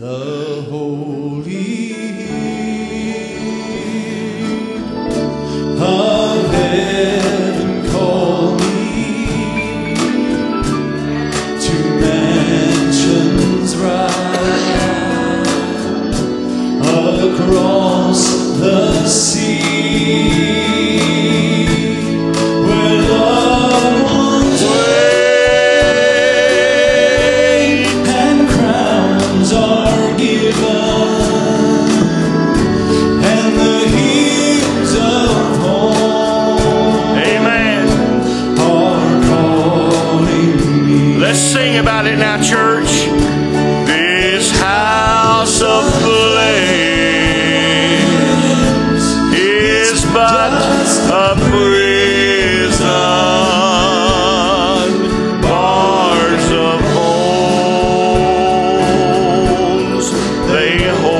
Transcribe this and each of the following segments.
the holy sing about it now, church. This house of flesh is but a prison. Bars of homes they hold.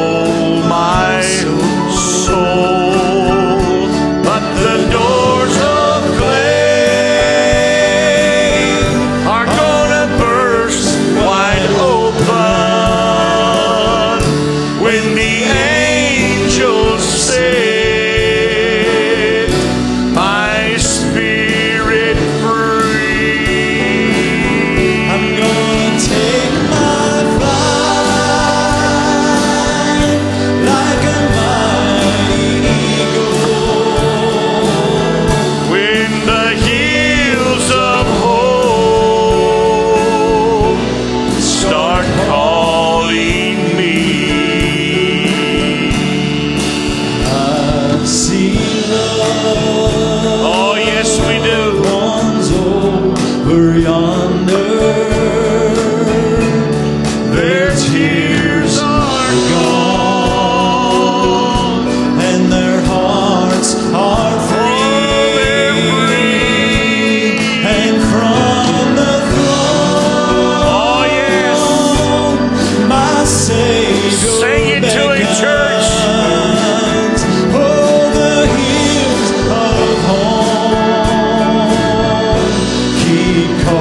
over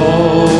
Oh.